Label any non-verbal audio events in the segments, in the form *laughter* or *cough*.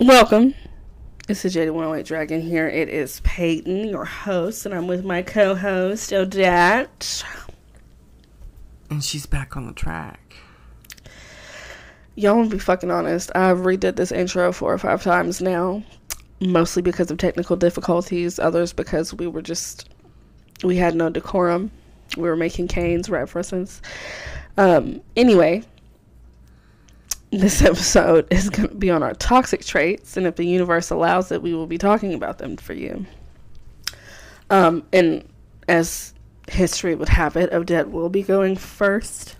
Welcome. It's the JD 108 Dragon here. It is Peyton, your host, and I'm with my co host, Odette. And she's back on the track. Y'all want to be fucking honest. I've redid this intro four or five times now, mostly because of technical difficulties, others because we were just, we had no decorum. We were making canes references. Um, anyway, this *laughs* episode is going to be on our toxic traits, and if the universe allows it, we will be talking about them for you. Um, and as history would have it, Odette will be going first.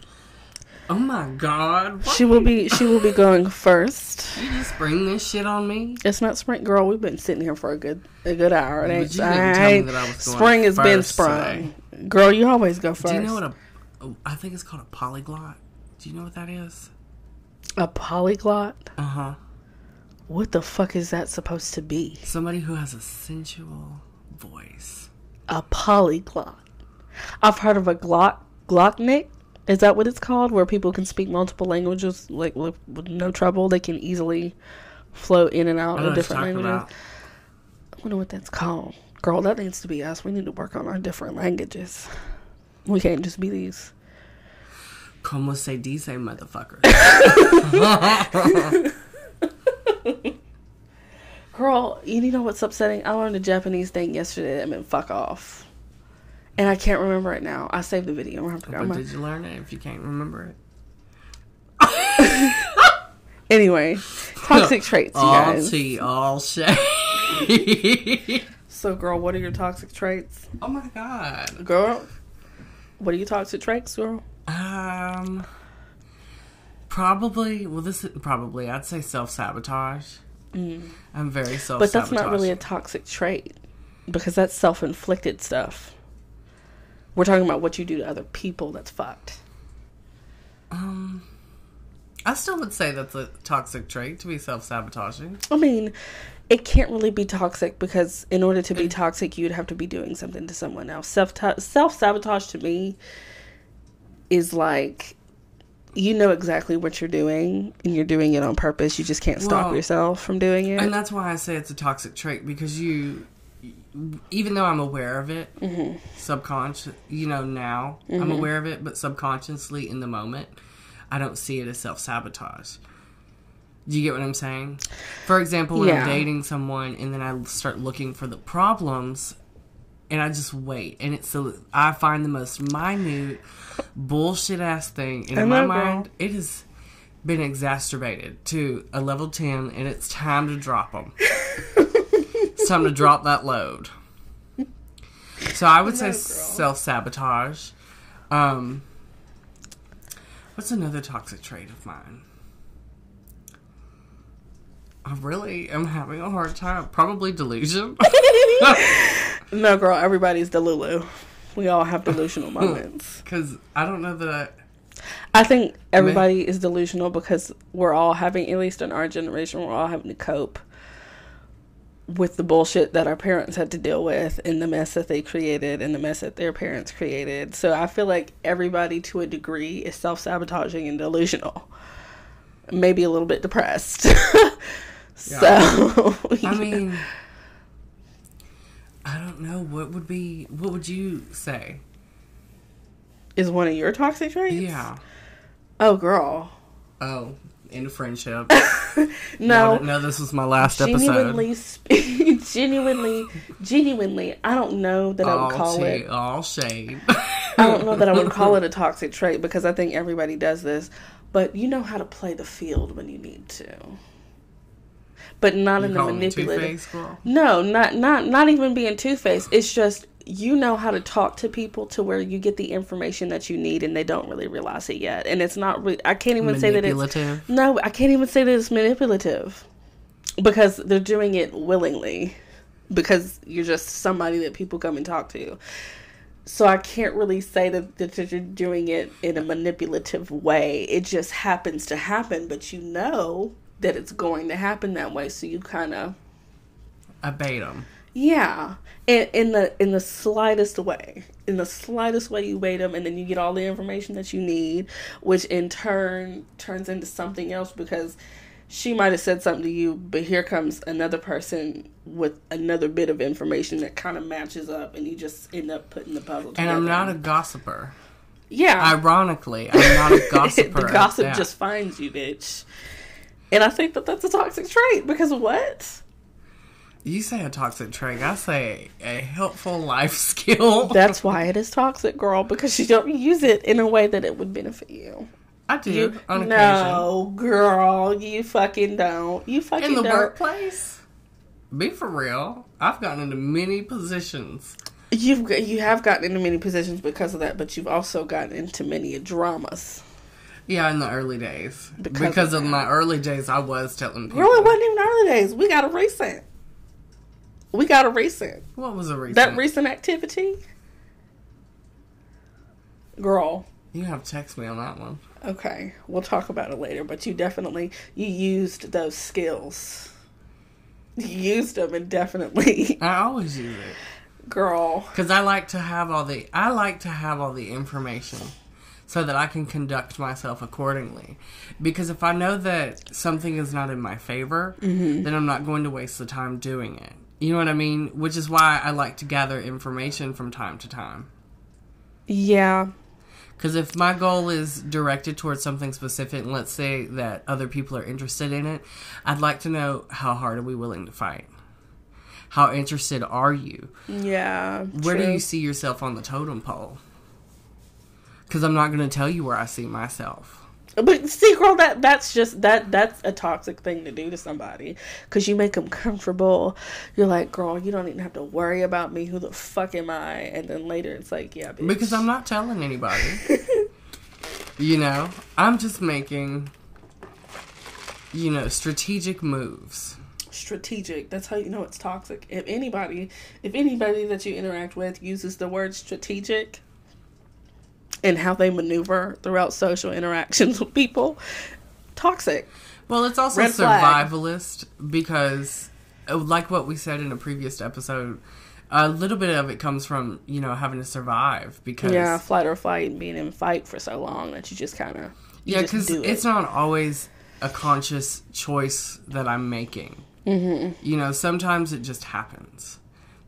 Oh my god. She will be *laughs* she will be going first. You just bring this shit on me? It's not spring, girl. We've been sitting here for a good a good hour. It But ain't, you didn't tell me I that I was going spring has been sprung. Girl, you always go first. Do you know what a. oh, I think it's called a polyglot. Do you know what that is? A polyglot? Uh huh. What the fuck is that supposed to be? Somebody who has a sensual voice. A polyglot. I've heard of a glock glocknik. Is that what it's called? Where people can speak multiple languages like with, with no trouble. They can easily flow in and out of different languages. about. I wonder what that's called. Girl, that needs to be us. We need to work on our different languages. We can't just be these. Como se dice, motherfucker. *laughs* Girl, you know what's upsetting? I learned a Japanese thing yesterday that meant fuck off. And I can't remember it now. I saved the video. I'm gonna have to go. I'm but did you learn it if you can't remember it? *laughs* Anyway, toxic traits, you all guys. tea, all shade. *laughs* So, girl, what are your toxic traits? oh my god. Girl, what are your toxic traits, girl? Um, probably. Well, this is probably. I'd say self sabotage. I'm very self. Mm. But that's not really a toxic trait because that's self inflicted stuff. We're talking about what you do to other people that's fucked. Um, I still would say that's a toxic trait to be self sabotaging. I mean, it can't really be toxic because in order to be toxic, you'd have to be doing something to someone else. Self self sabotage to me is like you know exactly what you're doing and you're doing it on purpose. You just can't stop Well, yourself from doing it. And that's why I say it's a toxic trait because you, even though I'm aware of it, Mm-hmm. subconscious, you know, now I'm aware of it, but subconsciously in the moment, I don't see it as self sabotage. Do you get what I'm saying? For example, when Yeah. I'm dating someone and then I start looking for the problems and I just wait and it's the I find the most minute bullshit ass thing in my know, girl. mind it has been exacerbated to a level 10 and it's time to drop them. *laughs* it's time to drop that load. So I would say self-sabotage. Um What's another toxic trait of mine? I really am having a hard time. Probably delusion. *laughs* *laughs* no, girl, everybody's Delulu. We all have delusional *laughs* moments. Because I don't know that I. I think everybody is delusional because we're all having, at least in our generation, we're all having to cope with the bullshit that our parents had to deal with and the mess that they created and the mess that their parents created. So I feel like everybody to a degree is self sabotaging and delusional. Maybe a little bit depressed. *laughs* so, *laughs* I mean, I don't know. What would be. What would you say? is one of your toxic traits? Yeah. Oh, girl. Oh, in a friendship. *laughs* No. No, this was my last episode. genuinely, sp- *laughs* genuinely, genuinely, I don't know that I would call it. all shade. I don't know that I would call it a *laughs* toxic trait because I think everybody does this. But you know how to play the field when you need to, but not in the manipulative. No, not not not even being two faced. It's just you know how to talk to people to where you get the information that you need and they don't really realize it yet. And it's not. Re- I can't even say that it's Manipulative. no. I can't even say that it's manipulative because they're doing it willingly because you're just somebody that people come and talk to. So I can't really say that, that you're doing it in a manipulative way. It just happens to happen, but you know that it's going to happen that way. So you kind of abate them. yeah, in, in the in the slightest way, in the slightest way, you wait them, and then you get all the information that you need, which in turn turns into something else because she might have said something to you, but here comes another person with another bit of information that kind of matches up, and you just end up putting the puzzle together. And I'm not a gossiper. yeah. Ironically, I'm not a *laughs* gossiper. the gossip just finds you, bitch. And I think that that's a toxic trait because what? You say a toxic trait. I say a helpful life *laughs* skill. That's why it is toxic, girl, because you don't use it in a way that it would benefit you. I do You on occasion. no, girl, you fucking don't. You fucking don't In the don't. workplace, be for real. I've gotten into many positions. You've you have gotten into many positions because of that, but you've also gotten into many dramas. Yeah, in the early days. Because Because, of of, my early days, I was telling people. Girl, it wasn't even early days. We got a recent. We got a recent. What was the recent? That recent activity, girl. you have to text me on that one. Okay, we'll talk about it later. But you definitely you used those skills. You used them and definitely, *laughs* I always use it girl. because I like to have all the. I like to have all the information. So that I can conduct myself accordingly. Because if I know that something is not in my favor, Mm-hmm. then I'm not going to waste the time doing it. You know what I mean? Which is why I like to gather information from time to time. Yeah, Because if my goal is directed towards something specific, and let's say that other people are interested in it, I'd like to know how hard are we willing to fight? How interested are you? yeah. Where do you see yourself on the totem pole? Because I'm not going to tell you where I see myself. But see, girl, that that's just that that's a toxic thing to do to somebody because you make them comfortable. You're like, girl, you don't even have to worry about me. Who the fuck am I? And then later, it's like, yeah, bitch. Because I'm not telling anybody. *laughs* you know, I'm just making, you know, strategic moves. strategic. That's how you know it's toxic. If anybody, if anybody that you interact with uses the word strategic and how they maneuver throughout social interactions with people, toxic. Well, it's also Red flag. survivalist because, uh, like what we said in a previous episode, a little bit of it comes from you know having to survive because Yeah, flight or fight, being in fight for so long that you just kind of yeah because do it's it. not always a conscious choice that I'm making. Mm-hmm. You know, sometimes it just happens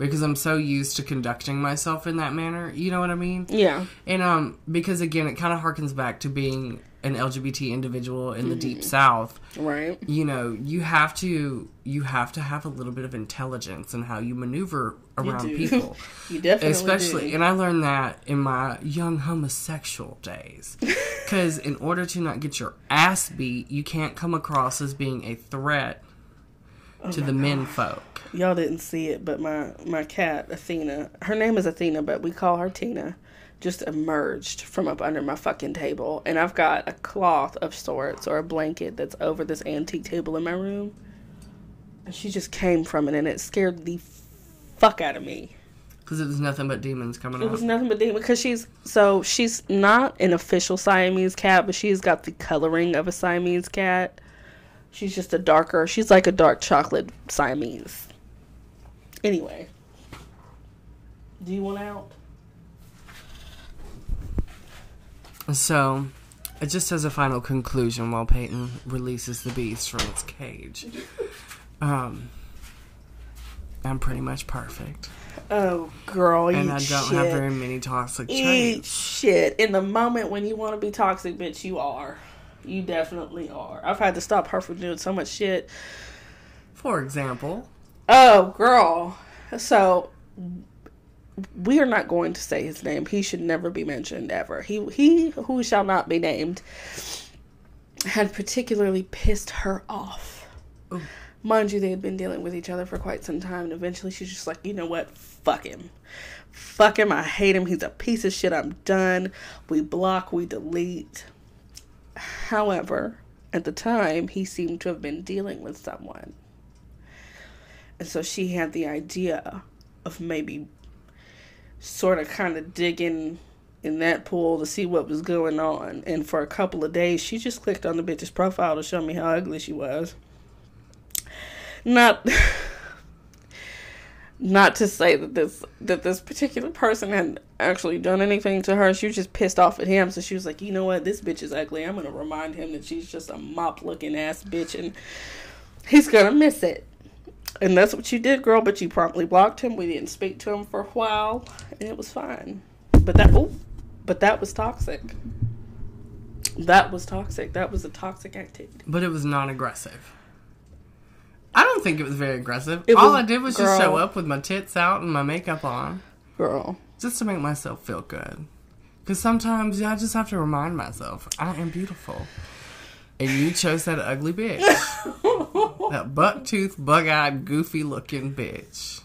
because I'm so used to conducting myself in that manner. You know what I mean? yeah, And um, because again, it kind of harkens back to being an LGBT individual in the deep South. right. You know, you have to you have to have a little bit of intelligence in how you maneuver around do. people, *laughs* You definitely especially. do. And I learned that in my young homosexual days, *laughs* because in order to not get your ass beat, you can't come across as being a threat Oh to the men folk. Y'all didn't see it, but my my cat Athena, her name is Athena, but we call her Tina, just emerged from up under my fucking table, and I've got a cloth of sorts or a blanket that's over this antique table in my room, and she just came from it, and it scared the fuck out of me. Because it was nothing but demons coming It out. was nothing but demons. because she's so she's not an official Siamese cat, but she's got the coloring of a Siamese cat. She's just a darker. She's like a dark chocolate Siamese. Anyway, do you want out? So, it just as a final conclusion while Peyton releases the beast from its cage. *laughs* Um, I'm pretty much perfect. Oh, girl, And I don't shit. have very many toxic eat traits. shit. In the moment when you want to be toxic, bitch, you are. You definitely are. I've had to stop her from doing so much shit. For example, Oh, girl. So we are not going to say his name. He should never be mentioned ever. He he who shall not be named had particularly pissed her off. Ooh. Mind you, they had been dealing with each other for quite some time, and eventually she's just like, you know what? Fuck him. Fuck him. I hate him. He's a piece of shit. I'm done. We block, we delete. However, at the time, he seemed to have been dealing with someone. And so she had the idea of maybe sort of kind of digging in that pool to see what was going on. And for a couple of days, she just clicked on the bitch's profile to show me how ugly she was. Not *laughs* not to say that this that this particular person had actually done anything to her. She was just pissed off at him. So she was like, you know what? This bitch is ugly. I'm gonna remind him that she's just a mop looking ass bitch, and he's gonna miss it. And that's what you did, girl. But you promptly blocked him. We didn't speak to him for a while, and it was fine. But that, oh, but that was toxic. That was toxic. That was a toxic activity. But it was non aggressive. I don't think it was very aggressive. All I did was just show up with my tits out and my makeup on. Girl, just to make myself feel good. Because sometimes yeah, I just have to remind myself I am beautiful. And you chose that ugly bitch. *laughs* that buck tooth, bug eyed, goofy looking bitch.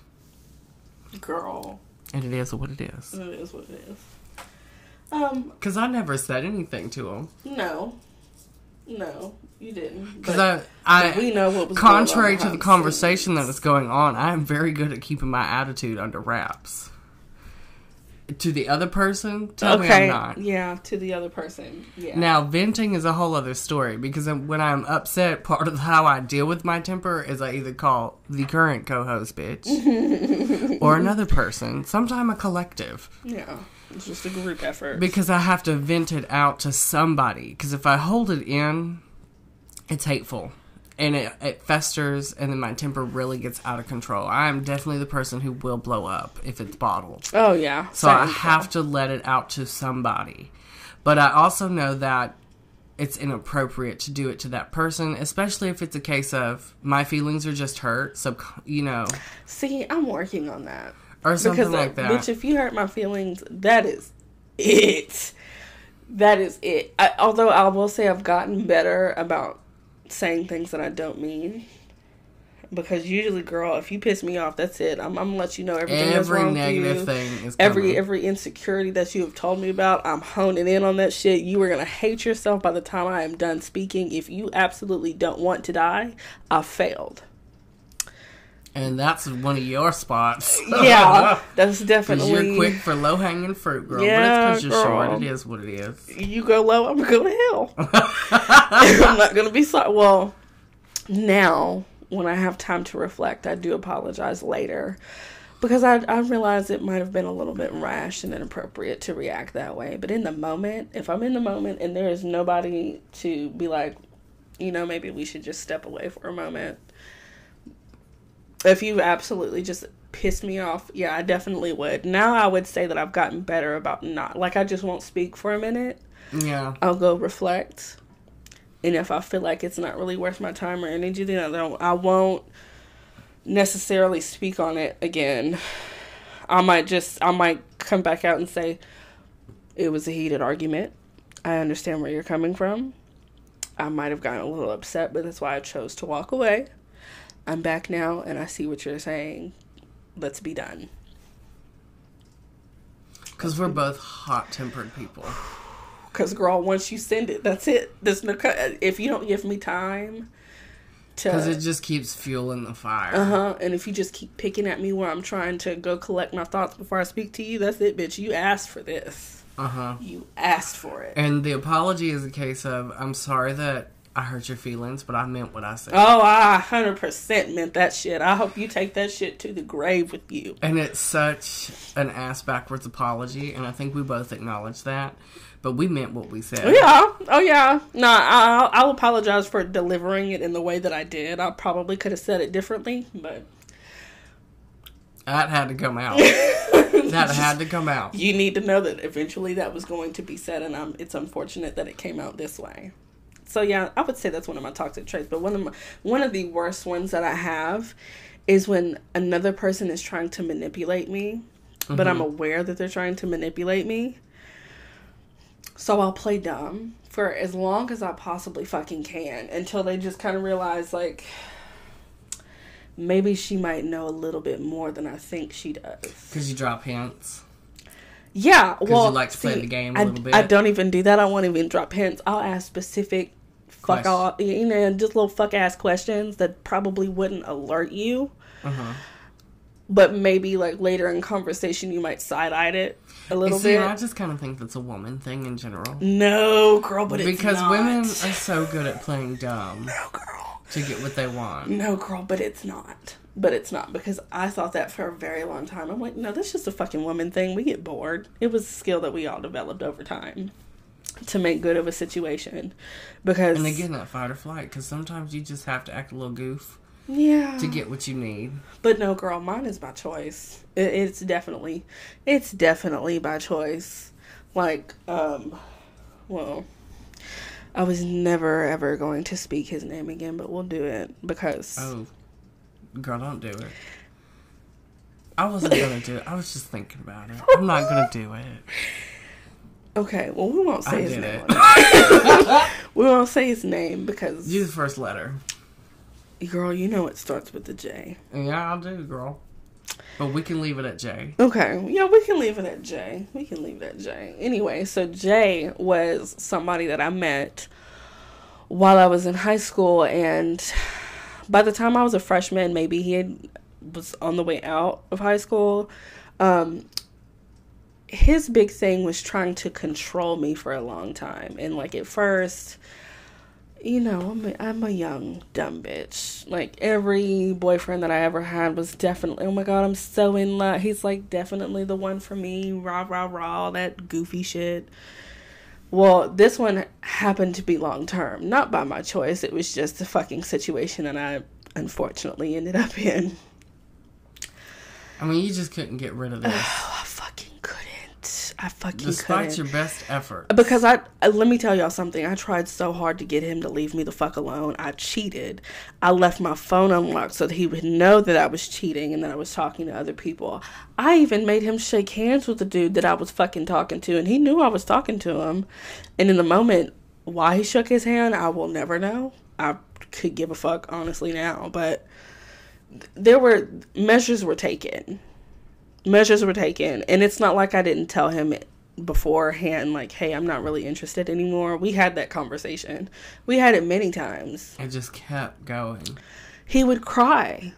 girl, And it is what it is. it is what it is. Um, Because I never said anything to him. no, no, you didn't. Because I, I we know what was contrary going on to the conversation that is going on, I am very good at keeping my attitude under wraps. To the other person, tell me I'm Okay, not. yeah, to the other person, yeah. Now, venting is a whole other story because when I'm upset, part of how I deal with my temper is I either call the current co host bitch *laughs* or another person, sometime a collective, yeah, it's just a group effort. because I have to vent it out to somebody. Because if I hold it in, it's hateful and it, it festers, and then my temper really gets out of control. I am definitely the person who will blow up if it's bottled. oh yeah, So I have to let it out to somebody. But I also know that it's inappropriate to do it to that person, especially if it's a case of my feelings are just hurt. So, you know, See, I'm working on that or something because, like that. bitch, if you hurt my feelings, that is it. That is it. I, although I will say I've gotten better about saying things that I don't mean. Because usually, girl, if you piss me off, that's it. I'm, I'm gonna let you know everything that's Every wrong negative you. thing is every coming. every insecurity that you have told me about i'm honing in on that shit you are gonna hate yourself by the time i am done speaking if you absolutely don't want to die i failed and that's one of your spots. yeah *laughs* that's definitely you're quick for low hanging fruit, girl. Yeah, but it's because you're short. It is what it is. you go low i'm gonna go to hell *laughs* *laughs* i'm not gonna be sorry well now when i have time to reflect i do apologize later because I, I realize it might have been a little bit rash and inappropriate to react that way. But in the moment, if I'm in the moment and there is nobody to be like, you know, maybe we should just step away for a moment. If you absolutely just pissed me off, yeah, I definitely would. Now I would say that I've gotten better about not, like, I just won't speak for a minute. Yeah. I'll go reflect. And if I feel like it's not really worth my time or energy, then I don't I won't necessarily speak on it again. I might just I might come back out and say it was a heated argument. I understand where you're coming from. I might have gotten a little upset, but that's why I chose to walk away. I'm back now and I see what you're saying. Let's be done. Because we're both hot tempered people. Cause girl, once you send it, that's it. There's no. If you don't give me time to, Because it just keeps fueling the fire. uh huh, and if you just keep picking at me while I'm trying to go collect my thoughts before I speak to you, that's it, bitch. You asked for this. Uh huh. You asked for it. And the apology is a case of I'm sorry that I hurt your feelings, but I meant what I said. Oh, I hundred percent meant that shit. I hope you take that shit to the grave with you. And it's such an ass backwards apology, and I think we both acknowledge that. But we meant what we said. Yeah. Oh yeah. No, I'll, I'll apologize for delivering it in the way that I did. I probably could have said it differently, but That had to come out. *laughs* that had to come out. you need to know that eventually that was going to be said, and I'm, it's unfortunate that it came out this way. So yeah, I would say that's one of my toxic traits. But one of my one of the worst ones that I have is when another person is trying to manipulate me, but I'm mm-hmm. aware that they're trying to manipulate me. So I'll play dumb for as long as I possibly fucking can until they just kind of realize like maybe she might know a little bit more than I think she does. Because you drop hints. Yeah, well, you like to play the game a I, little bit? I don't even do that. I won't even drop hints. I'll ask specific fuck all, you know, just little fuck ass questions that probably wouldn't alert you, Uh-huh. but maybe like later in conversation you might side eye it a little bit. See, bit. I just kind of think that's a woman thing in general. no, girl, but it's Because women are so good at playing dumb. No, girl. To get what they want. No, girl, but it's not. But it's not because I thought that for a very long time. I'm like, no, that's just a fucking woman thing. We get bored. It was a skill that we all developed over time to make good of a situation. Because And again, that fight or flight, because sometimes you just have to act a little goof yeah, to get what you need. But no, girl, mine is by choice. It, it's definitely, it's definitely by choice. Like, um, well, I was never ever going to speak his name again, but we'll do it because Oh, girl, don't do it. I wasn't gonna do it. I was just thinking about it. I'm not gonna do it. okay, well, we won't say I his name. *laughs* we won't say his name because, use the first letter. girl, you know it starts with the J. Yeah, I'll do, girl. But we can leave it at Jay. Okay, yeah, we can leave it at Jay. We can leave it at J. Anyway, so Jay was somebody that I met while I was in high school, and by the time I was a freshman, maybe he had, was on the way out of high school. Um, his big thing was trying to control me for a long time, and like at first, you know, I'm a, I'm a young dumb bitch. Like every boyfriend that I ever had was definitely, oh my god, I'm so in love. He's like definitely the one for me. Rah rah rah, all that goofy shit. Well, this one happened to be long term, not by my choice. It was just a fucking situation that I unfortunately ended up in. I mean, you just couldn't get rid of this, *sighs* *sighs* *sighs* couldn't. I fucking despite couldn't. your best effort. Because I, uh, let me tell y'all something. I tried so hard to get him to leave me the fuck alone. I cheated. I left my phone unlocked so that he would know that I was cheating and that I was talking to other people. I even made him shake hands with the dude that I was fucking talking to, and he knew I was talking to him. And in the moment, why he shook his hand, I will never know. I could give a fuck honestly now, but there were measures were taken measures were taken and it's not like i didn't tell him beforehand like hey i'm not really interested anymore we had that conversation we had it many times It just kept going. he would cry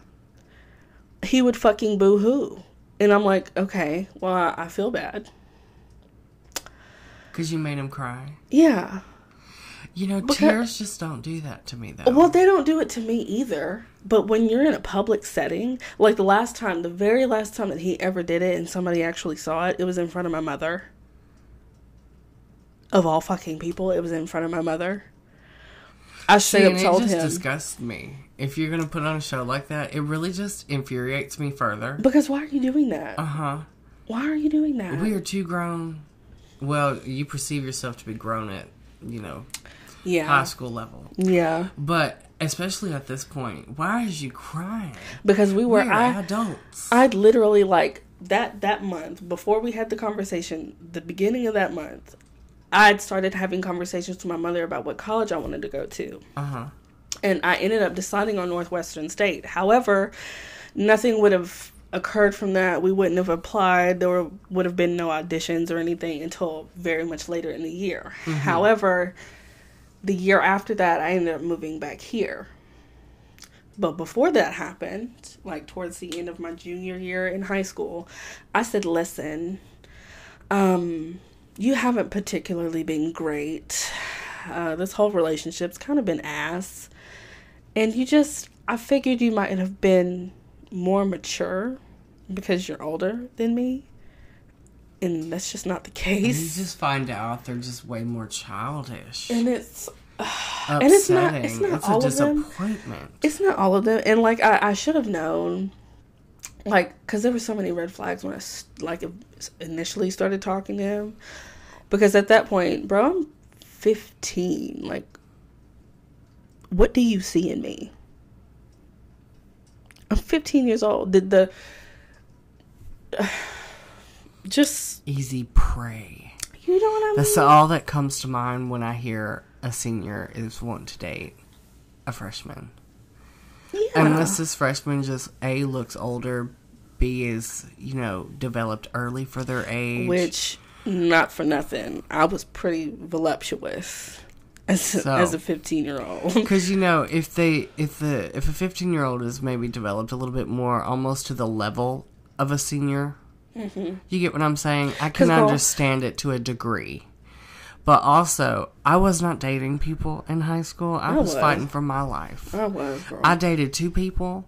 he would fucking boo-hoo and i'm like okay well i, I feel bad Because you made him cry. yeah You know, Because- tears just don't do that to me, though. Well, they don't do it to me either. But when you're in a public setting, like the last time, the very last time that he ever did it and somebody actually saw it, it was in front of my mother. Of all fucking people, it was in front of my mother. I straight up it told just him. disgusts me. If you're gonna put on a show like that, it really just infuriates me further. because why are you doing that? Uh huh. Why are you doing that? We are too grown. Well, you perceive yourself to be grown at, you know, yeah, high school level. Yeah. But especially at this point, why is you crying? Because we were We're I adults. I'd literally like that that month before we had the conversation, the beginning of that month, I'd started having conversations with my mother about what college I wanted to go to. Uh huh. and I ended up deciding on Northwestern State. However, nothing would have occurred from that. We wouldn't have applied. There were, would have been no auditions or anything until very much later in the year. However, the year after that, I ended up moving back here. But before that happened, like towards the end of my junior year in high school, I said, "Listen, um, you haven't particularly been great. Uh, this whole relationship's kind of been ass. And you just, I figured you might have been more mature because you're older than me. And that's just not the And you just find out they're just way more childish. And it's, *sighs* Upsetting. it's not- it's not a all of them. disappointment. it's not all of them. And like, I, I should have known, like, because there were so many red flags when I like, initially started talking to him. Because at that point, bro, I'm 15. Like, what do you see in me? I'm 15 years old. Did the *sighs* just Easy prey. you know what I mean? That's all that comes to mind when I hear a senior is wanting to date a freshman. yeah. Unless this freshman just A looks older, B is, you know, developed early for their age. Which, not for nothing, I was pretty voluptuous as a, So- as a 15 year old. *laughs* Because you know, if they, if the, if a fifteen year old is maybe developed a little bit more, almost to the level of a senior, you get what I'm saying. I can girl- understand it to a degree, But also, I was not dating people in high school. I, I was, was. fighting for my life. I was, girl. I dated two people,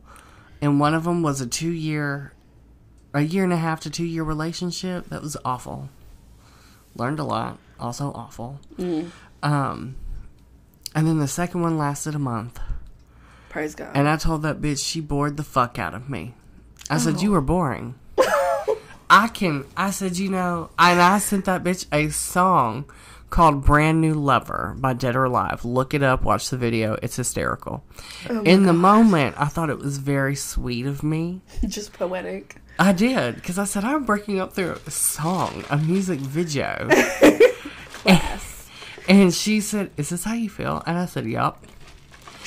and one of them was a two year, a year and a half to two year relationship. That was awful. Learned a lot. Also awful. Mm. Um, and then the second one lasted a month. Praise God. And I told that bitch she bored the fuck out of me. I said, Oh. You were boring. I can, I said, you know, and I sent that bitch a song called Brand New Lover by Dead or Alive. Look it up, watch the video. It's hysterical. Oh In the moment, I thought it was very sweet of me. *laughs* Just poetic. I did, because I said, I'm breaking up through a song, a music video. *laughs* Class. and she said, Is this how you feel? And I said, Yup.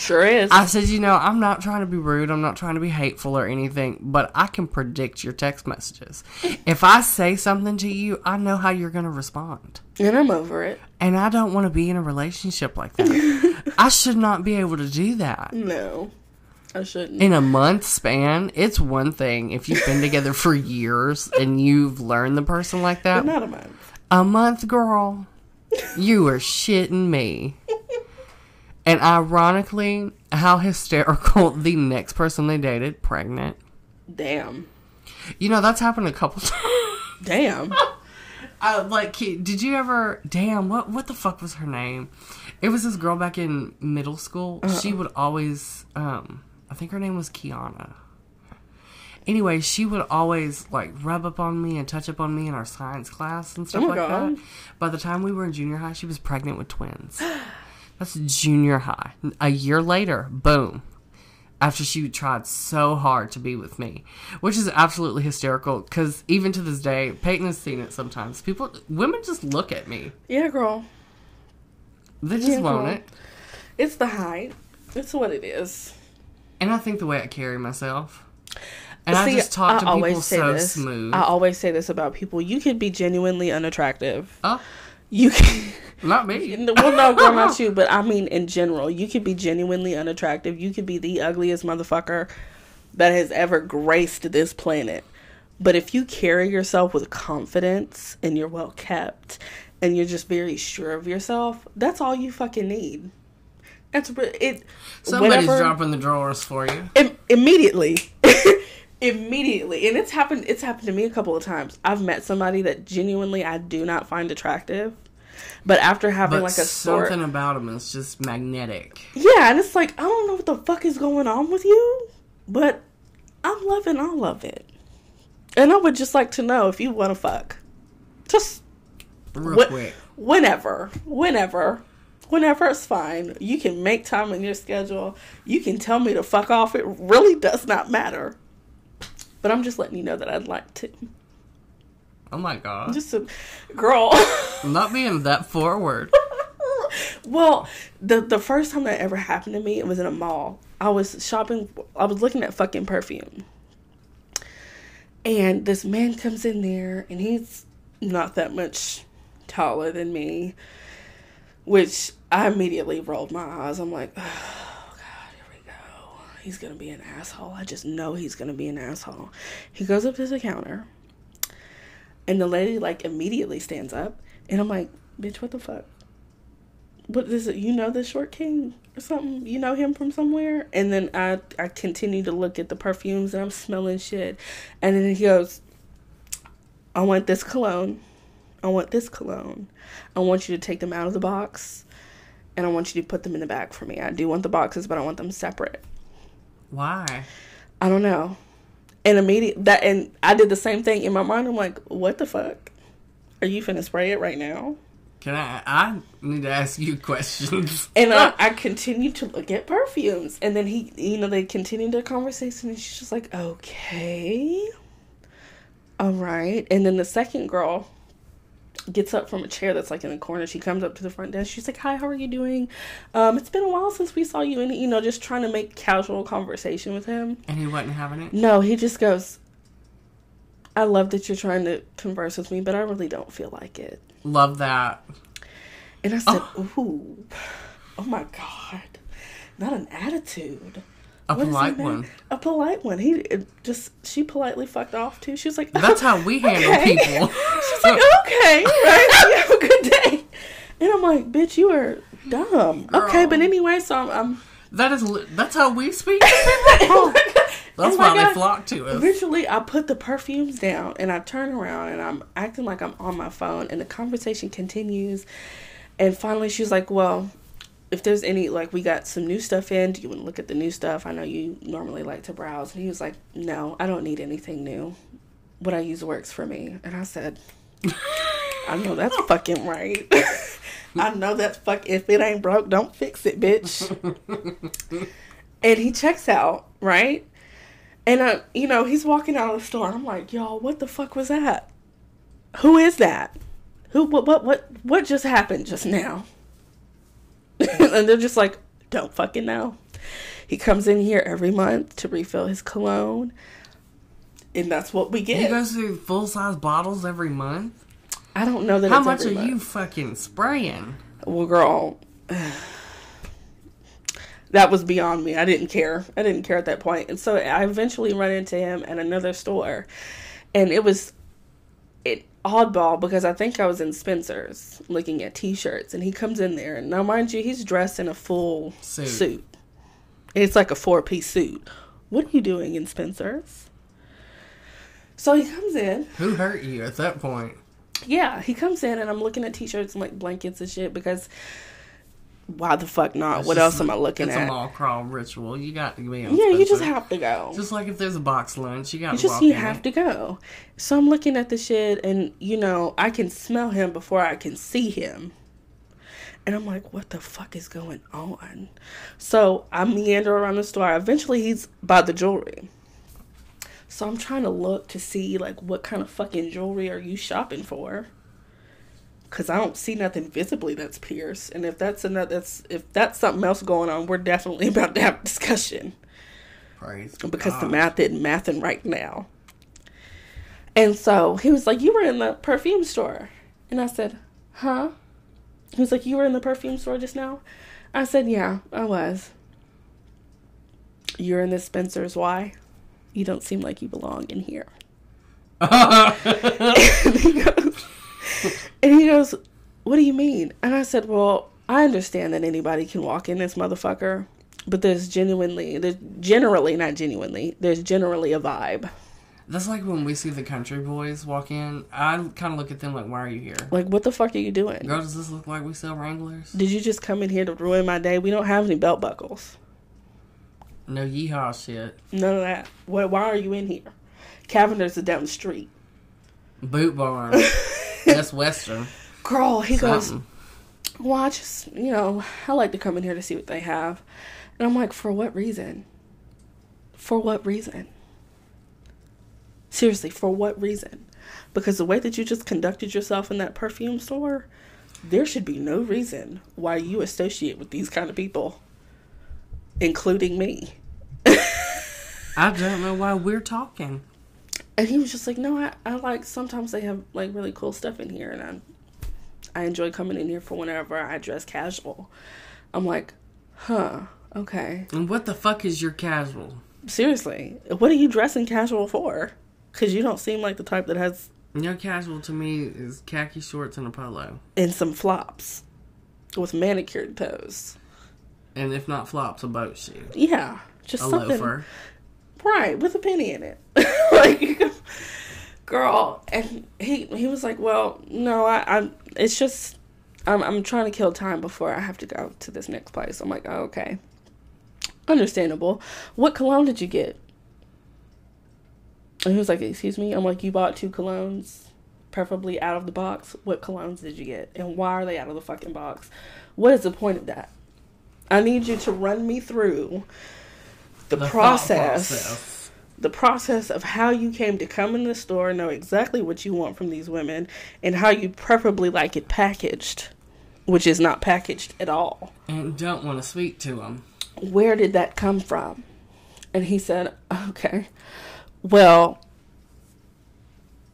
Sure is. I said, you know, I'm not trying to be rude. I'm not trying to be hateful or anything, but I can predict your text messages. *laughs* If I say something to you, I know how you're going to respond. and I'm over it. And I don't want to be in a relationship like that. *laughs* I should not be able to do that. No. I shouldn't. In a month span, it's one thing if you've been together *laughs* for years and you've learned the person like but that. not a month. A month, girl, you are shitting me. And ironically, how hysterical *laughs* the next person they dated, pregnant. Damn. You know, that's happened a couple *laughs* times. Damn. I, like, did you ever? Damn, what what the fuck was her name? It was this girl back in middle school. She would always, um, I think her name was Kiana. Anyway, she would always like rub up on me and touch up on me in our science class and stuff Oh like God. that. By the time we were in junior high, she was pregnant with twins. *gasps* *gasps* *gasps* That's junior high. A year later, boom. After she tried so hard to be with me, which is absolutely hysterical. Because even to this day, Peyton has seen it sometimes. People, women just look at me. Yeah, girl. They just Yeah, want girl. it. It's the height. It's what it is. And I think the way I carry myself. And I just talk to I always people say so this. smooth. I always say this about people. You could be genuinely unattractive. oh, You can. *laughs* not me. *laughs* well, no, girl, not *laughs* you, but I mean in general. You could be genuinely unattractive. You could be the ugliest motherfucker that has ever graced this planet. But if you carry yourself with confidence and you're well kept and you're just very sure of yourself, that's all you fucking need. That's it. Somebody's whenever- dropping the drawers for you. Im- immediately immediately and it's happened it's happened to me a couple of times i've met somebody that genuinely i do not find attractive but after having But like a sort something about him is just magnetic. yeah and it's like i don't know what the fuck is going on with you but i'm loving all of it. And i would just like to know if you want to fuck. Just Real What- quick. whenever whenever whenever it's fine. You can make time in your schedule. You can tell me to fuck off. It really does not matter. But i'm just letting you know that i'd like to Oh my god. just a girl. *laughs* Not being that forward. well the the first time that ever happened to me it was in a mall. I was shopping i was looking at fucking perfume. And this man comes in there and he's not that much taller than me which i immediately rolled my eyes. I'm like oh god here we go. He's gonna be an asshole. I just know he's gonna be an asshole. He goes up to the counter and the lady like immediately stands up and i'm like bitch what the fuck what is it? You know the short king or something? You know him from somewhere? And then I I continue to look at the perfumes and I'm smelling shit. And then he goes, I want this cologne. I want this cologne. I want you to take them out of the box and I want you to put them in the bag for me. I do want the boxes, but I want them separate. Why? I don't know. And immediate that and I did the same thing in my mind. I'm like, what the fuck? Are you finna spray it right now? Can I? I need to ask you *laughs* questions. And I, *laughs* I continued to look at perfumes. And then he, you know, they continued their conversation. And she's just like, okay. All right. And then the second girl gets up from a chair that's like in the corner. She comes up to the front desk. She's like, hi, how are you doing? Um, it's been a while since we saw you. And, you know, just trying to make casual conversation with him. and he wasn't having it. No, he just goes, I love that you're trying to converse with me, but I really don't feel like it. Love that. And I said, *gasps* ooh, oh my God, not an attitude. A What polite it, one. A polite one. He just, she politely fucked off too. She was like, That's how we handle okay. *laughs* people. She's like, okay, right, *laughs* you have a good day. And I'm like, bitch, you are dumb. Okay, but anyway, so I'm, I'm That is that's how we speak to *laughs* people. Oh. That's Oh why they God. flock to us. Eventually, I put the perfumes down and I turn around and I'm acting like I'm on my phone, and the conversation continues. And finally, she's like, Well, if there's any, like, we got some new stuff in, do you want to look at the new stuff? I know you normally like to browse. And he was like, No, I don't need anything new. What I use works for me. And I said, *laughs* I know that's fucking right. *laughs* I know that's fuck. If it ain't broke, don't fix it, bitch. *laughs* and he checks out, right? And I, you know, he's walking out of the store, and I'm like, "Y'all, what the fuck was that? Who is that? Who? What? What? What? What just happened just now?" *laughs* and they're just like, "Don't fucking know." He comes in here every month to refill his cologne, and that's what we get. He goes through full size bottles every month. I don't know that. How much are month. you fucking spraying? Well, girl, *sighs* that was beyond me. I didn't care. I didn't care at that point. And so I eventually run into him at another store, and it was oddball because I think I was in Spencer's looking at T-shirts, and he comes in there, and now mind you, he's dressed in a full Suit. suit. It's like a four-piece suit. What are you doing in Spencer's? So he comes in. Who hurt you at that point? Yeah, he comes in and I'm looking at t-shirts and like blankets and shit because why the fuck not? It's what just- else am I looking it's at? It's a mall crawl ritual. You got to be on. yeah, you just have to go. Just like if there's a box lunch, you got You to just you have to go. So I'm looking at the shit and you know, I can smell him before I can see him. And I'm like, what the fuck is going on? So I meander around the store. Eventually he's by the jewelry. So I'm trying to look to see like what kind of fucking jewelry are you shopping for? Cause I don't see nothing visibly that's pierced. And if that's another that's if that's something else going on, we're definitely *laughs* about to have a discussion Praise because the math isn't mathing right now. And so he was like, You were in the perfume store. And I said, Huh? He was like, You were in the perfume store just now? I said, Yeah, I was. You're in the Spencer's. Why? You don't seem like you belong in here. *laughs* *laughs* and he goes, and he goes, What do you mean? And I said, Well, I understand that anybody can walk in this motherfucker, but there's genuinely, there's generally, not genuinely, there's generally a vibe. That's like when we see the country boys walk in. I kind of look at them like, "Why are you here?" Like, what the fuck are you doing? Girl, does this look like we sell Wranglers? Did you just come in here to ruin my day? We don't have any belt buckles. No yeehaw shit. None of that. Why, why are you in here? Cavender's is down the street. Boot barn. *laughs* That's Western. *laughs* Girl, he goes, Something. Well, I just, you know, I like to come in here to see what they have. And I'm like, For what reason? For what reason? Seriously, for what reason? Because the way that you just conducted yourself in that perfume store, there should be no reason why you associate with these kind of people, including me. *laughs* I don't know why we're talking. And he was just like, No, I, I like sometimes they have like really cool stuff in here and I I enjoy coming in here for whenever I dress casual. I'm like, huh, okay. And what the fuck is your casual? Seriously, what are you dressing casual for? Because you don't seem like the type that has Your casual to me is khaki shorts and a polo. in some flops with manicured toes. And if not flops, a boat shoe. Yeah, just A something loafer. Right with a penny in it. *laughs* like, girl, and he he was like, "Well, no, I, I it's just I'm I'm trying to kill time before I have to go to this next place." I'm like, oh, "Okay, understandable. What cologne did you get?" And he was like, "Excuse me." I'm like, "You bought two colognes." Preferably out of the box. What colognes did you get? And why are they out of the fucking box? What is the point of that? I need you to run me through the, The process, process. the process of how you came to come in the store, know exactly what you want from these women, and how you preferably like it packaged, which is not packaged at all. And don't want to speak to them. Where did that come from? And he said, Okay, well,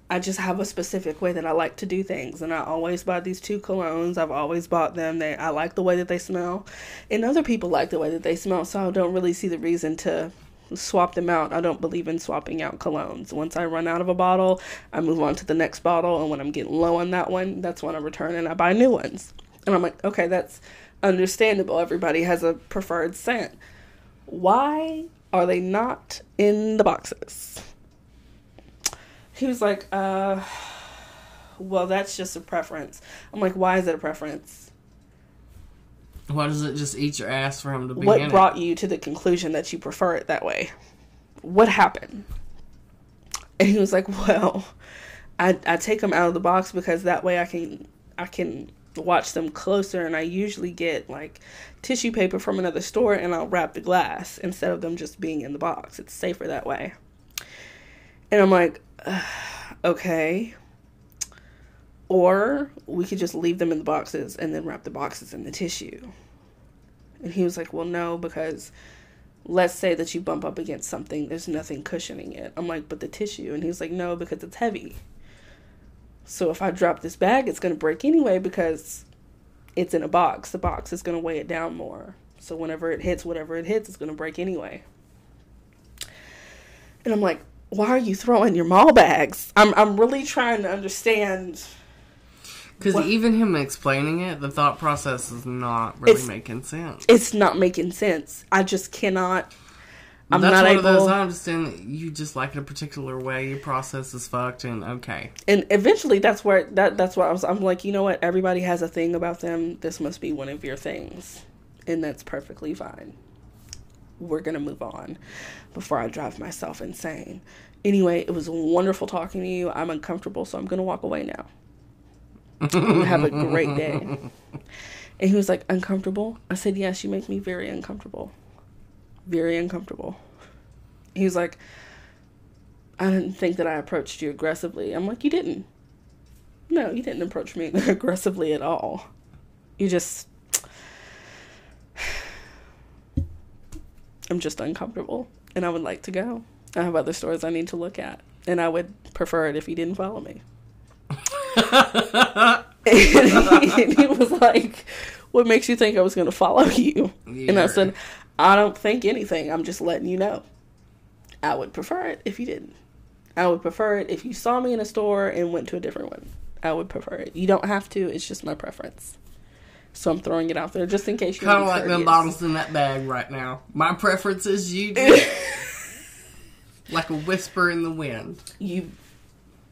I just have a specific way that I like to do things, and I always buy these two colognes. I've always bought them. They, I like the way that they smell, and other people like the way that they smell. So I don't really see the reason to swap them out. I don't believe in swapping out colognes. Once I run out of a bottle, I move on to the next bottle, and when I'm getting low on that one, that's when I return and I buy new ones. And I'm like, okay, that's understandable. Everybody has a preferred scent. Why are they not in the boxes? He was like, uh, well, that's just a preference. I'm like, why is it a preference? Why does it just eat your ass for him to be What brought you to the conclusion that you prefer it that way? What happened? And he was like, well, I, I take them out of the box because that way I can I can watch them closer and I usually get like tissue paper from another store and I'll wrap the glass instead of them just being in the box. It's safer that way. And I'm like, "Ugh, *sighs* okay. Or we could just leave them in the boxes and then wrap the boxes in the tissue. And he was like, well, no, because let's say that you bump up against something, there's nothing cushioning it. I'm like, but the tissue. And he's like, no, because it's heavy. So if I drop this bag, it's going to break anyway because it's in a box. The box is going to weigh it down more. So whenever it hits whatever it hits, it's going to break anyway. And I'm like, why are you throwing your mall bags? I'm I'm really trying to understand. Because even him explaining it, the thought process is not really making sense. It's not making sense. I just cannot. I'm That's not one able. of those. I understand that you just like it a particular way. Your process is fucked, and okay. and eventually that's where that that's why I was I'm like, you know what? Everybody has a thing about them. This must be one of your things. And that's perfectly fine. We're going to move on before I drive myself insane. Anyway, it was wonderful talking to you. I'm uncomfortable, so I'm going to walk away now. *laughs* Have a great day. And he was like, uncomfortable? I said, yes, you make me very uncomfortable. Very uncomfortable. He was like, I didn't think that I approached you aggressively. I'm like, you didn't. No, you didn't approach me *laughs* aggressively at all. You just. I'm just uncomfortable and I would like to go. I have other stores I need to look at and I would prefer it if you didn't follow me. and he, he was like, What makes you think I was going to follow you? And I said, I don't think anything. I'm just letting you know. I would prefer it if you didn't. I would prefer it if you saw me in a store and went to a different one. I would prefer it. You don't have to. It's just my preference. So I'm throwing it out there just in case you Kind of like them bottles in that bag right now. My preference is you. *laughs* do. like a whisper in the wind. You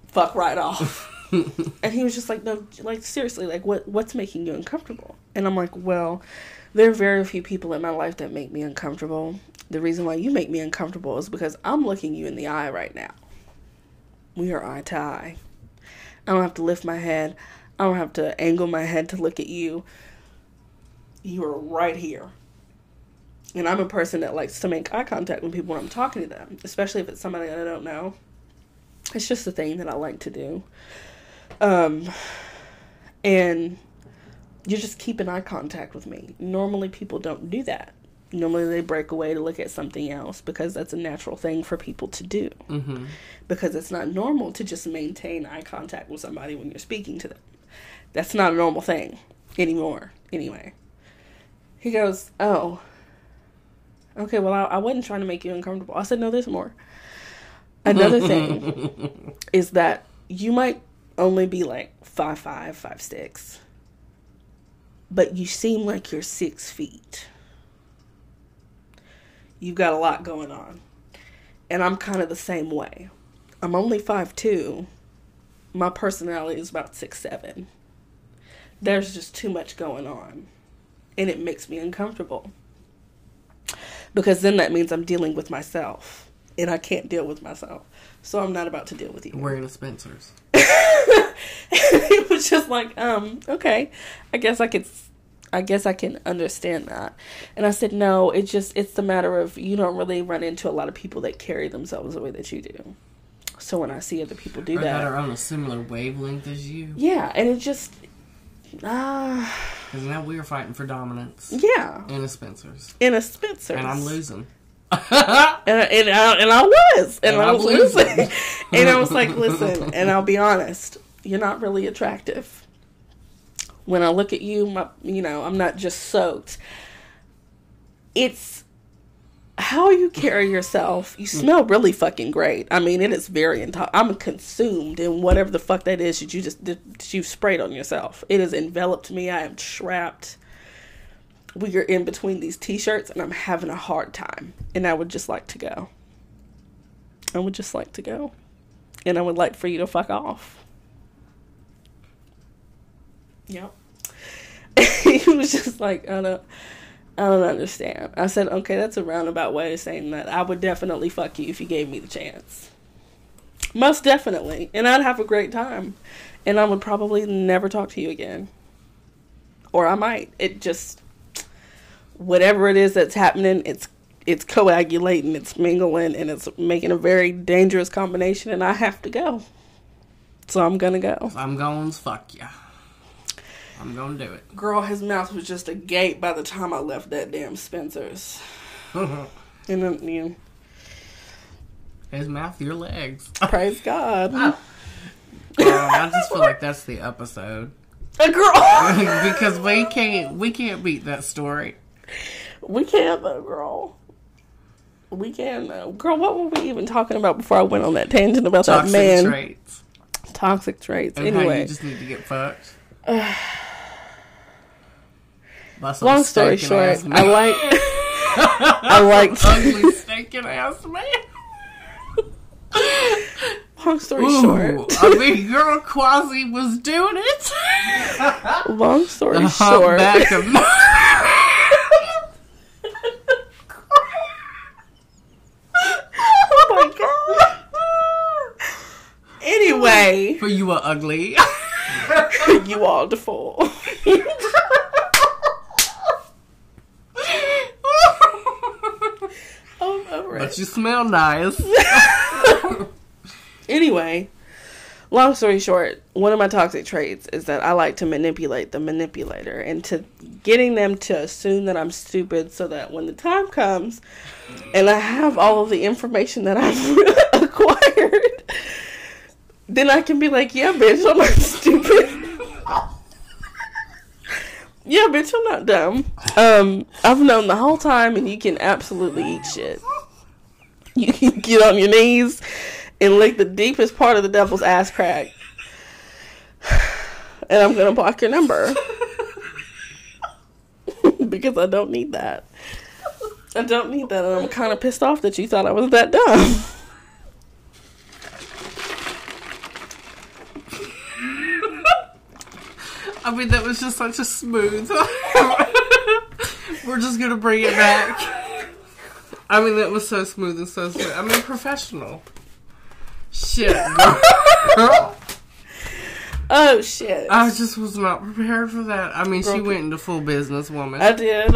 fuck right off. *laughs* and he was just like, no, like seriously, like what what's making you uncomfortable? And I'm like, well, there are very few people in my life that make me uncomfortable. The reason why you make me uncomfortable is because I'm looking you in the eye right now. We are eye to eye. I don't have to lift my head. I don't have to angle my head to look at you. You are right here. And I'm a person that likes to make eye contact with people when I'm talking to them, especially if it's somebody that I don't know. It's just a thing that I like to do. Um, and you're just keeping eye contact with me. Normally, people don't do that. Normally, they break away to look at something else because that's a natural thing for people to do. Mm-hmm. Because it's not normal to just maintain eye contact with somebody when you're speaking to them. That's not a normal thing anymore, anyway. He goes, Oh, okay, well, I, I wasn't trying to make you uncomfortable. I said, No, there's more. Another thing *laughs* is that you might only be like five five, five six, but you seem like you're six feet. You've got a lot going on. And I'm kind of the same way. I'm only five two. My personality is about six seven. There's just too much going on. And it makes me uncomfortable. Because then that means I'm dealing with myself. And I can't deal with myself. So I'm not about to deal with you. Wearing a Spencer's. *laughs* it was just like, um, okay, I guess I could, I guess I can understand that. And I said, no, it's just, it's the matter of you don't really run into a lot of people that carry themselves the way that you do. So when I see other people do Or that that, are on a similar wavelength as you. yeah, and it just, ah, Because now we are fighting for dominance yeah, in a Spencer's. in a Spencer, And I'm losing. *laughs* and I, and I, and I was, and, And I I'm was losing, losing. *laughs* and I was like, listen, and I'll be honest, you're not really attractive. When I look at you, my, you know, I'm not just soaked. It's how you carry yourself. You smell really fucking great. I mean, it is very into- I'm consumed in whatever the fuck that is that you just that you sprayed on yourself. It has enveloped me. I am trapped. We are in between these t-shirts and I'm having a hard time. And I would just like to go. I would just like to go. And I would like for you to fuck off. Yep. *laughs* he was just like, I don't I don't understand. I said, okay, that's a roundabout way of saying that I would definitely fuck you if you gave me the chance. Most definitely. And I'd have a great time. And I would probably never talk to you again. Or I might. It just whatever it is that's happening, it's it's coagulating, it's mingling, and it's making a very dangerous combination and I have to go. So I'm gonna go. I'm going to fuck ya. I'm gonna do it. Girl, his mouth was just agape by the time I left that damn Spencer's. *laughs* and then, you know, His mouth, your legs. praise God. Ah. Girl, I just feel like that's the episode *laughs* A girl. *laughs* because we can't we can't beat that story. we can't though, girl. We can though. Girl, what were we even talking about before I went on that tangent about Toxic that man? Toxic traits Toxic traits. and anyway, you just need to get fucked. *sighs* Long story short, *laughs* I like I liked ugly stinking ass man. *laughs* long story Ooh, short. I mean, girl, Quasi was doing it. *laughs* Long story The short. humpback of oh my god. Anyway, For you are ugly. you are default. I'm but you smell nice. *laughs* Anyway, long story short, one of my toxic traits is that I like to manipulate the manipulator and to getting them to assume that I'm stupid so that when the time comes and I have all of the information that I've *laughs* acquired, then I can be like, yeah, bitch, I'm not stupid. *laughs* yeah, bitch, I'm not dumb. Um, I've known the whole time and you can absolutely eat shit. *laughs* You can get on your knees and lick the deepest part of the devil's ass crack. *sighs* And I'm gonna block your number. *laughs* because I don't need that. I don't need that, and I'm kind of pissed off that you thought I was that dumb. I mean, that was just such a smooth. *laughs* We're just gonna bring it back. I mean, it was so smooth and so smooth. I mean, professional. Shit, *laughs* girl. Oh shit! I just was not prepared for that. I mean, she went into full businesswoman. I did,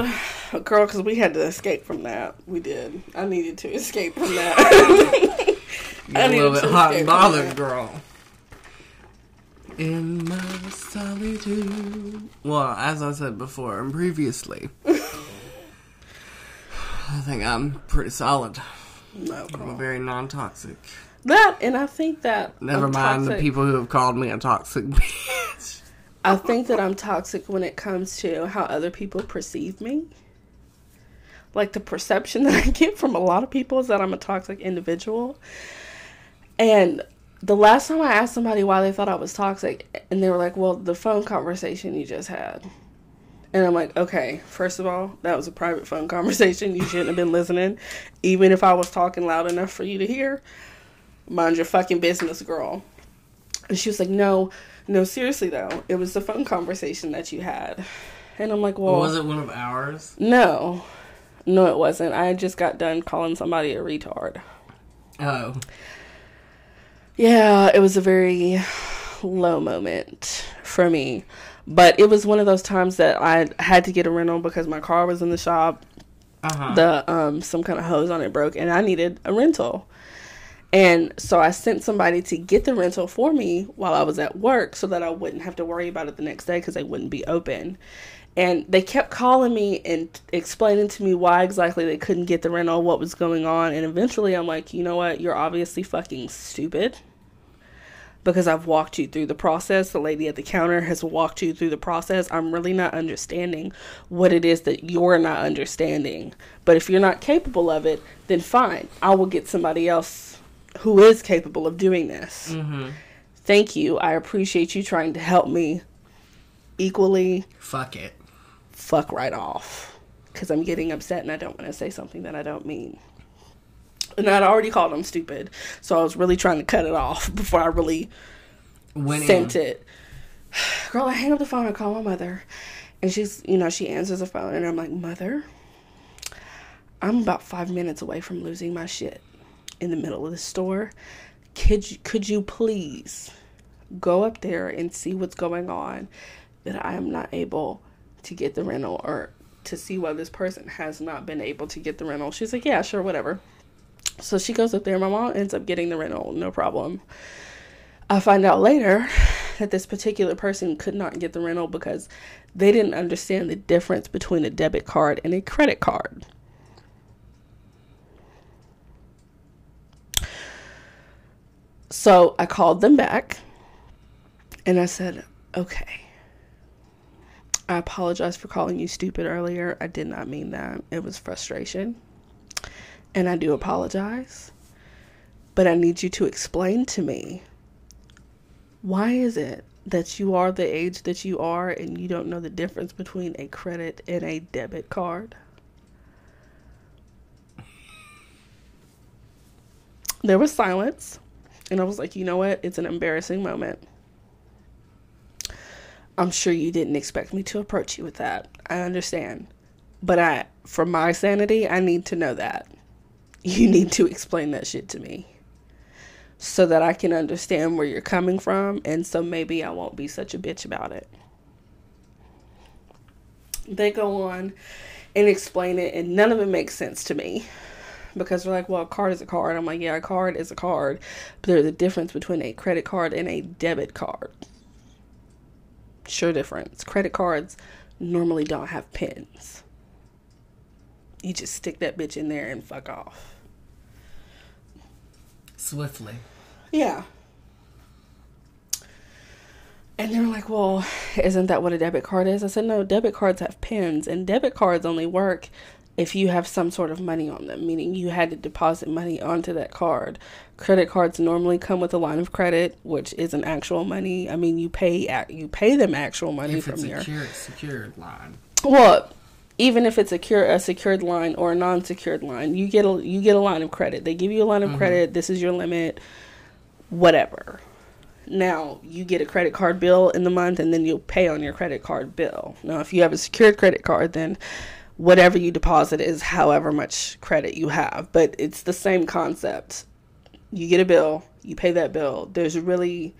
girl, because we had to escape from that. We did. I needed to escape from that. *laughs* *laughs* I a little bit hot and bothered, girl. In my solitude. Well, as I said before and previously, I think I'm pretty solid. No, I'm a very non-toxic. That and I think that Never I'm mind the people who have called me a toxic *laughs* bitch. I think that I'm toxic when it comes to how other people perceive me. Like the perception *laughs* that I get from a lot of people is that I'm a toxic individual. And the last time I asked somebody why they thought I was toxic, and they were like, well, the phone conversation you just had. And I'm like, okay, first of all, that was a private phone conversation. You shouldn't have been listening. Even if I was talking loud enough for you to hear, mind your fucking business, girl. And she was like, no, no, seriously though, it was the phone conversation that you had. And I'm like, well, was it one of ours? no, no, it wasn't. I just got done calling somebody a retard. Oh. Yeah, it was a very low moment for me. But it was one of those times that I had to get a rental because my car was in the shop. Uh-huh. The um some kind of hose on it broke and I needed a rental. And so I sent somebody to get the rental for me while I was at work so that I wouldn't have to worry about it the next day because they wouldn't be open. And they kept calling me and explaining to me why exactly they couldn't get the rental, what was going on. And eventually I'm like, you know what? You're obviously fucking stupid. Because I've walked you through the process. The lady at the counter has walked you through the process. I'm really not understanding what it is that you're not understanding. But if you're not capable of it, then fine. I will get somebody else who is capable of doing this. Mm-hmm. Thank you. I appreciate you trying to help me equally. Fuck it. Fuck right off. Because I'm getting upset and I don't want to say something that I don't mean. And I'd already called him stupid. So I was really trying to cut it off *laughs* before I really Went sent in. it. *sighs* Girl, I hang up the phone and call my mother. And she's, you know, she answers the phone and I'm like, Mother, I'm about five minutes away from losing my shit in the middle of the store. Could you, could you please go up there and see what's going on that I am not able to get the rental or to see why this person has not been able to get the rental? She's like, Yeah, sure, whatever. So she goes up there. My mom ends up getting the rental, no problem. I find out later that this particular person could not get the rental because they didn't understand the difference between a debit card and a credit card. So I called them back and I said, okay. I apologize for calling you stupid earlier. I did not mean that. It was frustration. And I do apologize. But I need you to explain to me why is it that you are the age that you are and you don't know the difference between a credit and a debit card? There was silence. And I was like, you know what? It's an embarrassing moment. I'm sure you didn't expect me to approach you with that. I understand. But I for my sanity, I need to know that. You need to explain that shit to me. So that I can understand where you're coming from and so maybe I won't be such a bitch about it. They go on and explain it and none of it makes sense to me because they're like, well, a card is a card. I'm like, yeah, a card is a card, but there's a difference between a credit card and a debit card. Sure difference. Credit cards normally don't have pins. You just stick that bitch in there and fuck off. Swiftly. Yeah. And they were like, well, isn't that what a debit card is? I said, no, debit cards have pins, and debit cards only work if you have some sort of money on them, meaning you had to deposit money onto that card. Credit cards normally come with a line of credit, which isn't actual money. I mean, you pay at you pay them actual money If from it's your secured, secured line. well, even if it's a secure a secured line or a non-secured line, you get a you get a line of credit. They give you a line of mm-hmm. credit. This is your limit. Whatever. Now you get a credit card bill in the month, and then you'll pay on your credit card bill. Now, if you have a secured credit card, then whatever you deposit is however much credit you have. But it's the same concept. You get a bill, you pay that bill. There's really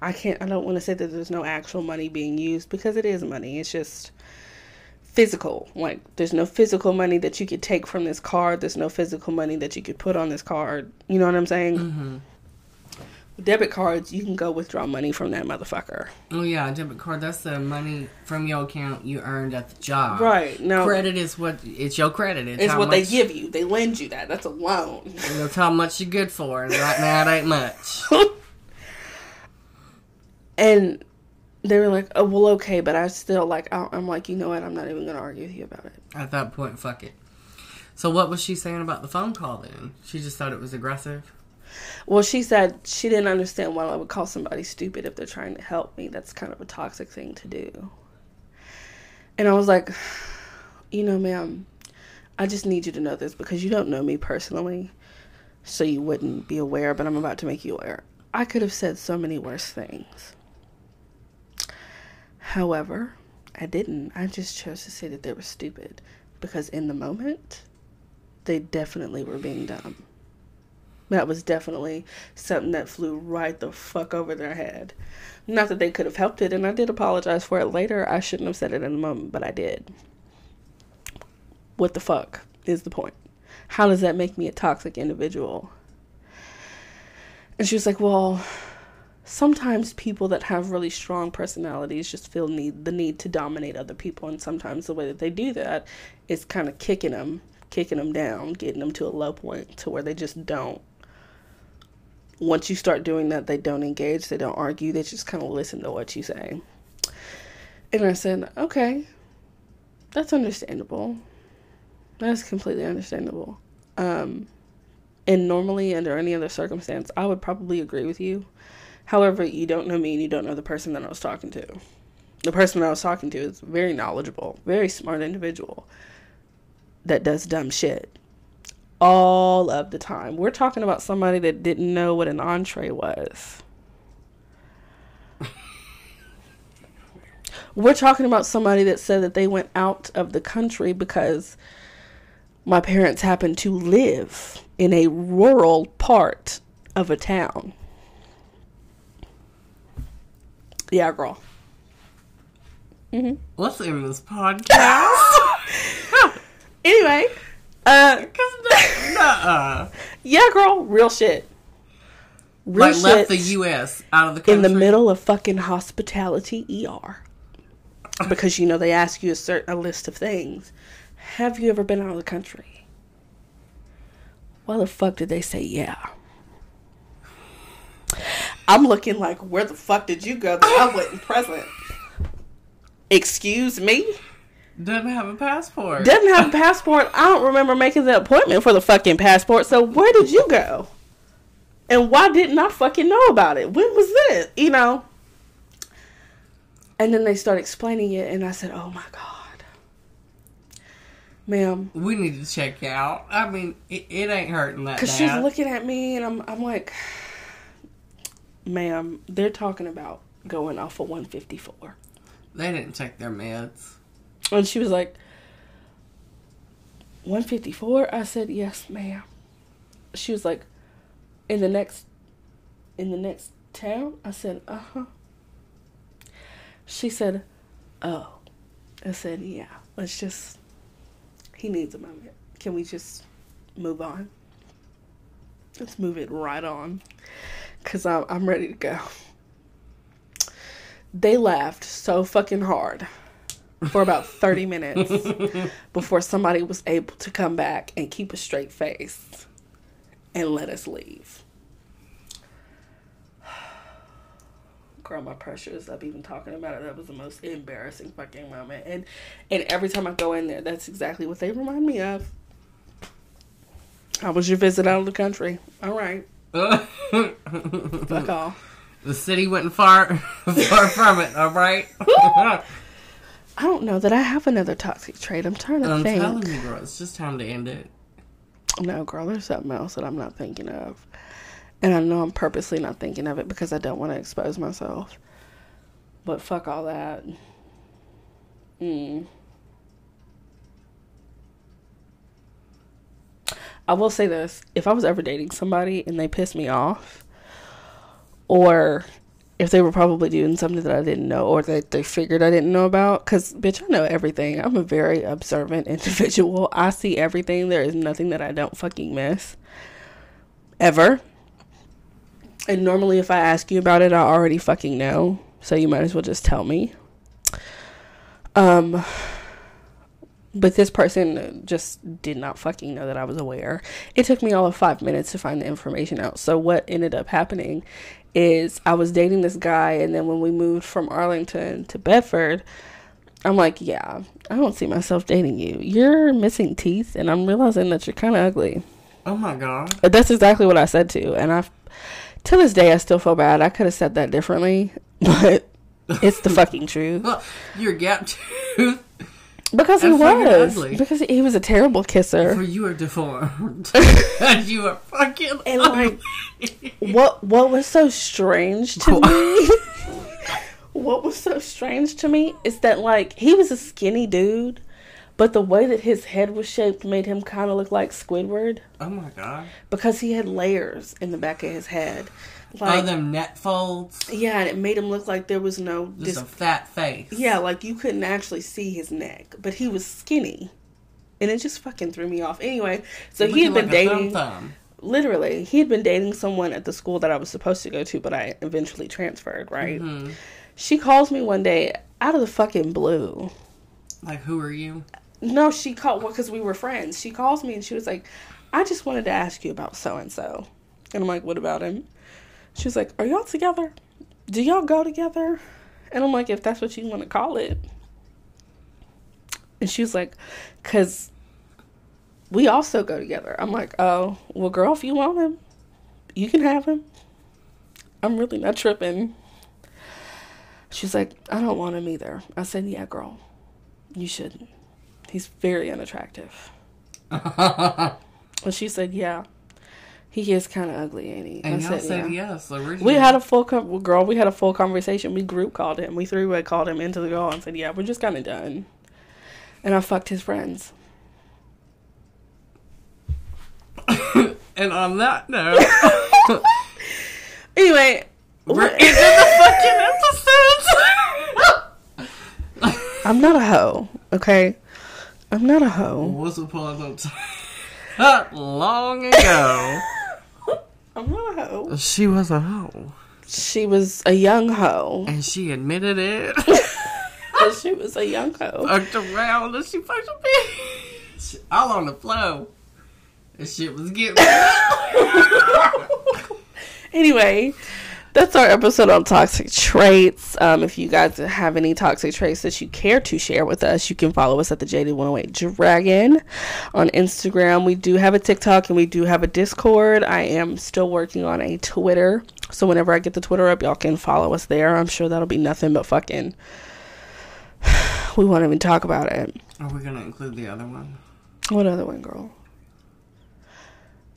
I can't I don't want to say that there's no actual money being used because it is money. It's just physical. Like there's no physical money that you could take from this card. There's no physical money that you could put on this card. You know what I'm saying? Mm-hmm. Debit cards, you can go withdraw money from that motherfucker. Oh yeah, debit card. That's the money from your account you earned at the job. Right. No. Credit is what it's your credit. It's, It's what they give you. They lend you that. That's a loan. That's how much you're good for, and right now it ain't much. *laughs* and they were like, "Oh, well, okay," but I still like. I- I'm like, you know what? I'm not even gonna argue with you about it. At that point, fuck it. So what was she saying about the phone call then? She just thought it was aggressive. Well, she said she didn't understand why I would call somebody stupid if they're trying to help me. That's kind of a toxic thing to do. And I was like, you know, ma'am, I just need you to know this because you don't know me personally, so you wouldn't be aware, but I'm about to make you aware. I could have said so many worse things. However, I didn't. I just chose to say that they were stupid because in the moment, they definitely were being dumb. That was definitely something that flew right the fuck over their head. Not that they could have helped it, and I did apologize for it later. I shouldn't have said it in the moment, but I did. What the fuck is the point? How does that make me a toxic individual? And she was like, Well, sometimes people that have really strong personalities just feel need the need to dominate other people, and sometimes the way that they do that is kind of kicking them, kicking them down, getting them to a low point to where they just don't once you start doing that, they don't engage, they don't argue, they just kind of listen to what you say. And I said, okay, that's understandable. That's completely understandable. Um, and normally, under any other circumstance, I would probably agree with you. However, you don't know me and you don't know the person that I was talking to. The person that I was talking to is very knowledgeable, very smart individual that does dumb shit all of the time. We're talking about somebody that didn't know what an entree was. *laughs* We're talking about somebody that said that they went out of the country because my parents happened to live in a rural part of a town. Yeah, girl. Mm-hmm. Let's end this *laughs* podcast. anyway, uh, nuh *laughs* yeah, girl, real shit. Real like shit left the U.S. out of the country in the middle of fucking hospitality ER *laughs* because you know they ask you a certain a list of things. Have you ever been out of the country? Why the fuck did they say yeah? I'm looking like, where the fuck did you go that I wasn't *laughs* present? Excuse me? Doesn't have a passport. Doesn't have a passport. I don't remember making the appointment for the fucking passport. So where did you go? And why didn't I fucking know about it? When was this? You know? And then they start explaining it, and I said, "Oh my god, ma'am, we need to check out." I mean, it, it ain't hurting that. Because she's looking at me, and I'm, I'm like, "Ma'am, they're talking about going off of 154." They didn't take their meds. And she was like, 154? I said, "Yes, ma'am." She was like, "In the next, in the next town?" I said, "Uh huh." She said, Oh. I said, Yeah, let's just, he needs a moment. Can we just move on? Let's move it right on. Because I'm, I'm ready to go. They laughed so fucking hard for about *laughs* 30 minutes before somebody was able to come back and keep a straight face and let us leave. *sighs* girl, my pressure is up even talking about it. That was the most embarrassing fucking moment. And and every time I go in there, that's exactly what they remind me of. How was your visit out of the country? All right. Fuck off. *laughs* The city wasn't far *laughs* far from it, all right? *laughs* I don't know that I have another toxic trait. I'm trying to I'm think. I'm telling you, girl, it's just time to end it. No, girl, there's something else that I'm not thinking of. And I know I'm purposely not thinking of it because I don't want to expose myself. But fuck all that. Mm. I will say this if I was ever dating somebody and they pissed me off, or if they were probably doing something that I didn't know or that they figured I didn't know about, because bitch, I know everything. I'm a very observant *laughs* individual. I see everything. There is nothing that I don't fucking miss. Ever. And normally, if I ask you about it, I already fucking know. So you might as well just tell me. Um, but this person just did not fucking know that I was aware. It took me all of five minutes to find the information out. So what ended up happening is I was dating this guy, and then when we moved from Arlington to Bedford, I'm like, yeah, I don't see myself dating you. You're missing teeth, and I'm realizing that you're kind of ugly. Oh my god. That's exactly what I said to, and I to this day, I still feel bad. I could have said that differently, *laughs* but it's the fucking truth. Well, *laughs* your gap tooth. Because he was. Ugly. Because he was a terrible kisser. For you are deformed. and *laughs* *laughs* you are fucking and like, what what was so strange to me? *laughs* what was so strange to me is that like he was a skinny dude, but the way that his head was shaped made him kind of look like Squidward. Oh my god! Because he had layers in the back of his head. Like oh, them net folds. Yeah, and it made him look like there was no just dis- a fat face. Yeah, like you couldn't actually see his neck, but he was skinny, and it just fucking threw me off. Anyway, so he had been like dating. Thumb thumb. Literally, he had been dating someone at the school that I was supposed to go to, but I eventually transferred. Right. Mm-hmm. She calls me one day out of the fucking blue. Like, who are you? No, she called because we were friends. She calls me and she was like, "I just wanted to ask you about so and so." And I'm like, what about him? She's like, are y'all together? Do y'all go together? And I'm like, if that's what you want to call it. And she was like, because we also go together. I'm like, oh, well, girl, if you want him, you can have him. I'm really not tripping. She's like, I don't want him either. I said, yeah, girl, you shouldn't. He's very unattractive. *laughs* and she said, yeah. He is kind of ugly, ain't he? And I y'all said, said yeah. yes. Originally. We had a full com- well, girl. We had a full conversation. We group called him. We three way called him into the call and said, "Yeah, we're just kind of done." And I fucked his friends. *coughs* and on that note, *laughs* Anyway, we're into the fucking episodes. *laughs* I'm not a hoe. Okay, I'm not a hoe. Once upon a time, long ago, *laughs* I'm not a hoe. she was a hoe, She was a young hoe. and she admitted it. *laughs* *laughs* she was a young hoe. Fucked around, and she fucked a bitch. All on the flow. This shit was getting. *laughs* Anyway, that's our episode on toxic traits. Um, if you guys have any toxic traits that you care to share with us, you can follow us at the JD108 Dragon on Instagram. We do have a TikTok and we do have a Discord. I am still working on a Twitter. So whenever I get the Twitter up, y'all can follow us there. I'm sure that'll be nothing but fucking. *sighs* We won't even talk about it. Are we gonna include the other one? What other one, girl?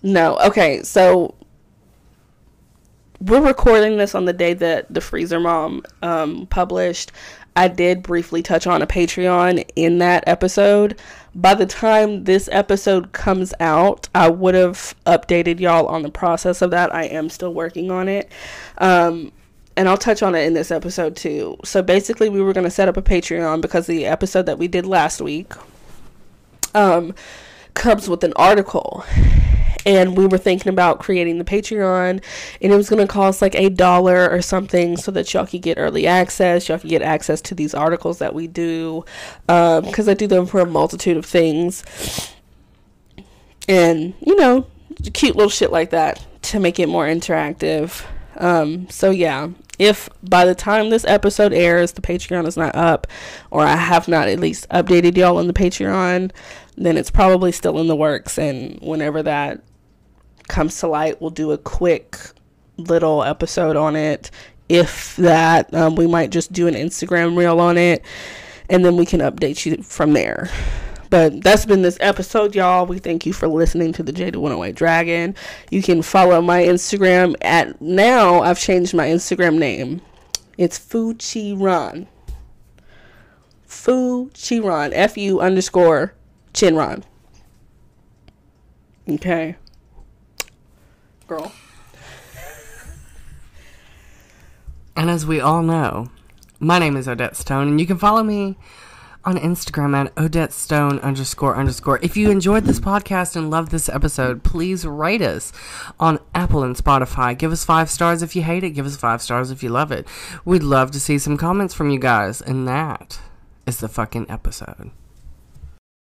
No. Okay, so we're recording this on the day that the Freezer Mom um, published. I did briefly touch on a Patreon in that episode. By the time this episode comes out, I would have updated y'all on the process of that. I am still working on it. Um, and I'll touch on it in this episode too. So basically, we were going to set up a Patreon because the episode that we did last week um, comes with an article. And we were thinking about creating the Patreon, and it was going to cost like a dollar or something so that y'all could get early access. Y'all could get access to these articles that we do, because I do them for a multitude of things. And, you know, cute little shit like that to make it more interactive. Um, so, yeah, if by the time this episode airs, the Patreon is not up, or I have not at least updated y'all on the Patreon, then it's probably still in the works. And whenever that comes to light, we'll do a quick little episode on it. If that, um, we might just do an Instagram reel on it, and then we can update you from there. But that's been this episode, y'all. We thank you for listening to the JD108 Dragon. You can follow my Instagram at now. I've changed my Instagram name. It's Fuchiran. Fuchiran. F U underscore Chinron. Okay. Girl. And as we all know, my name is Odette Stone, and you can follow me on Instagram at Odette Stone underscore underscore. If you enjoyed this podcast and loved this episode, please rate us on Apple and Spotify. Give us five stars if you hate it. Give us five stars if you love it. We'd love to see some comments from you guys. And that is the fucking episode.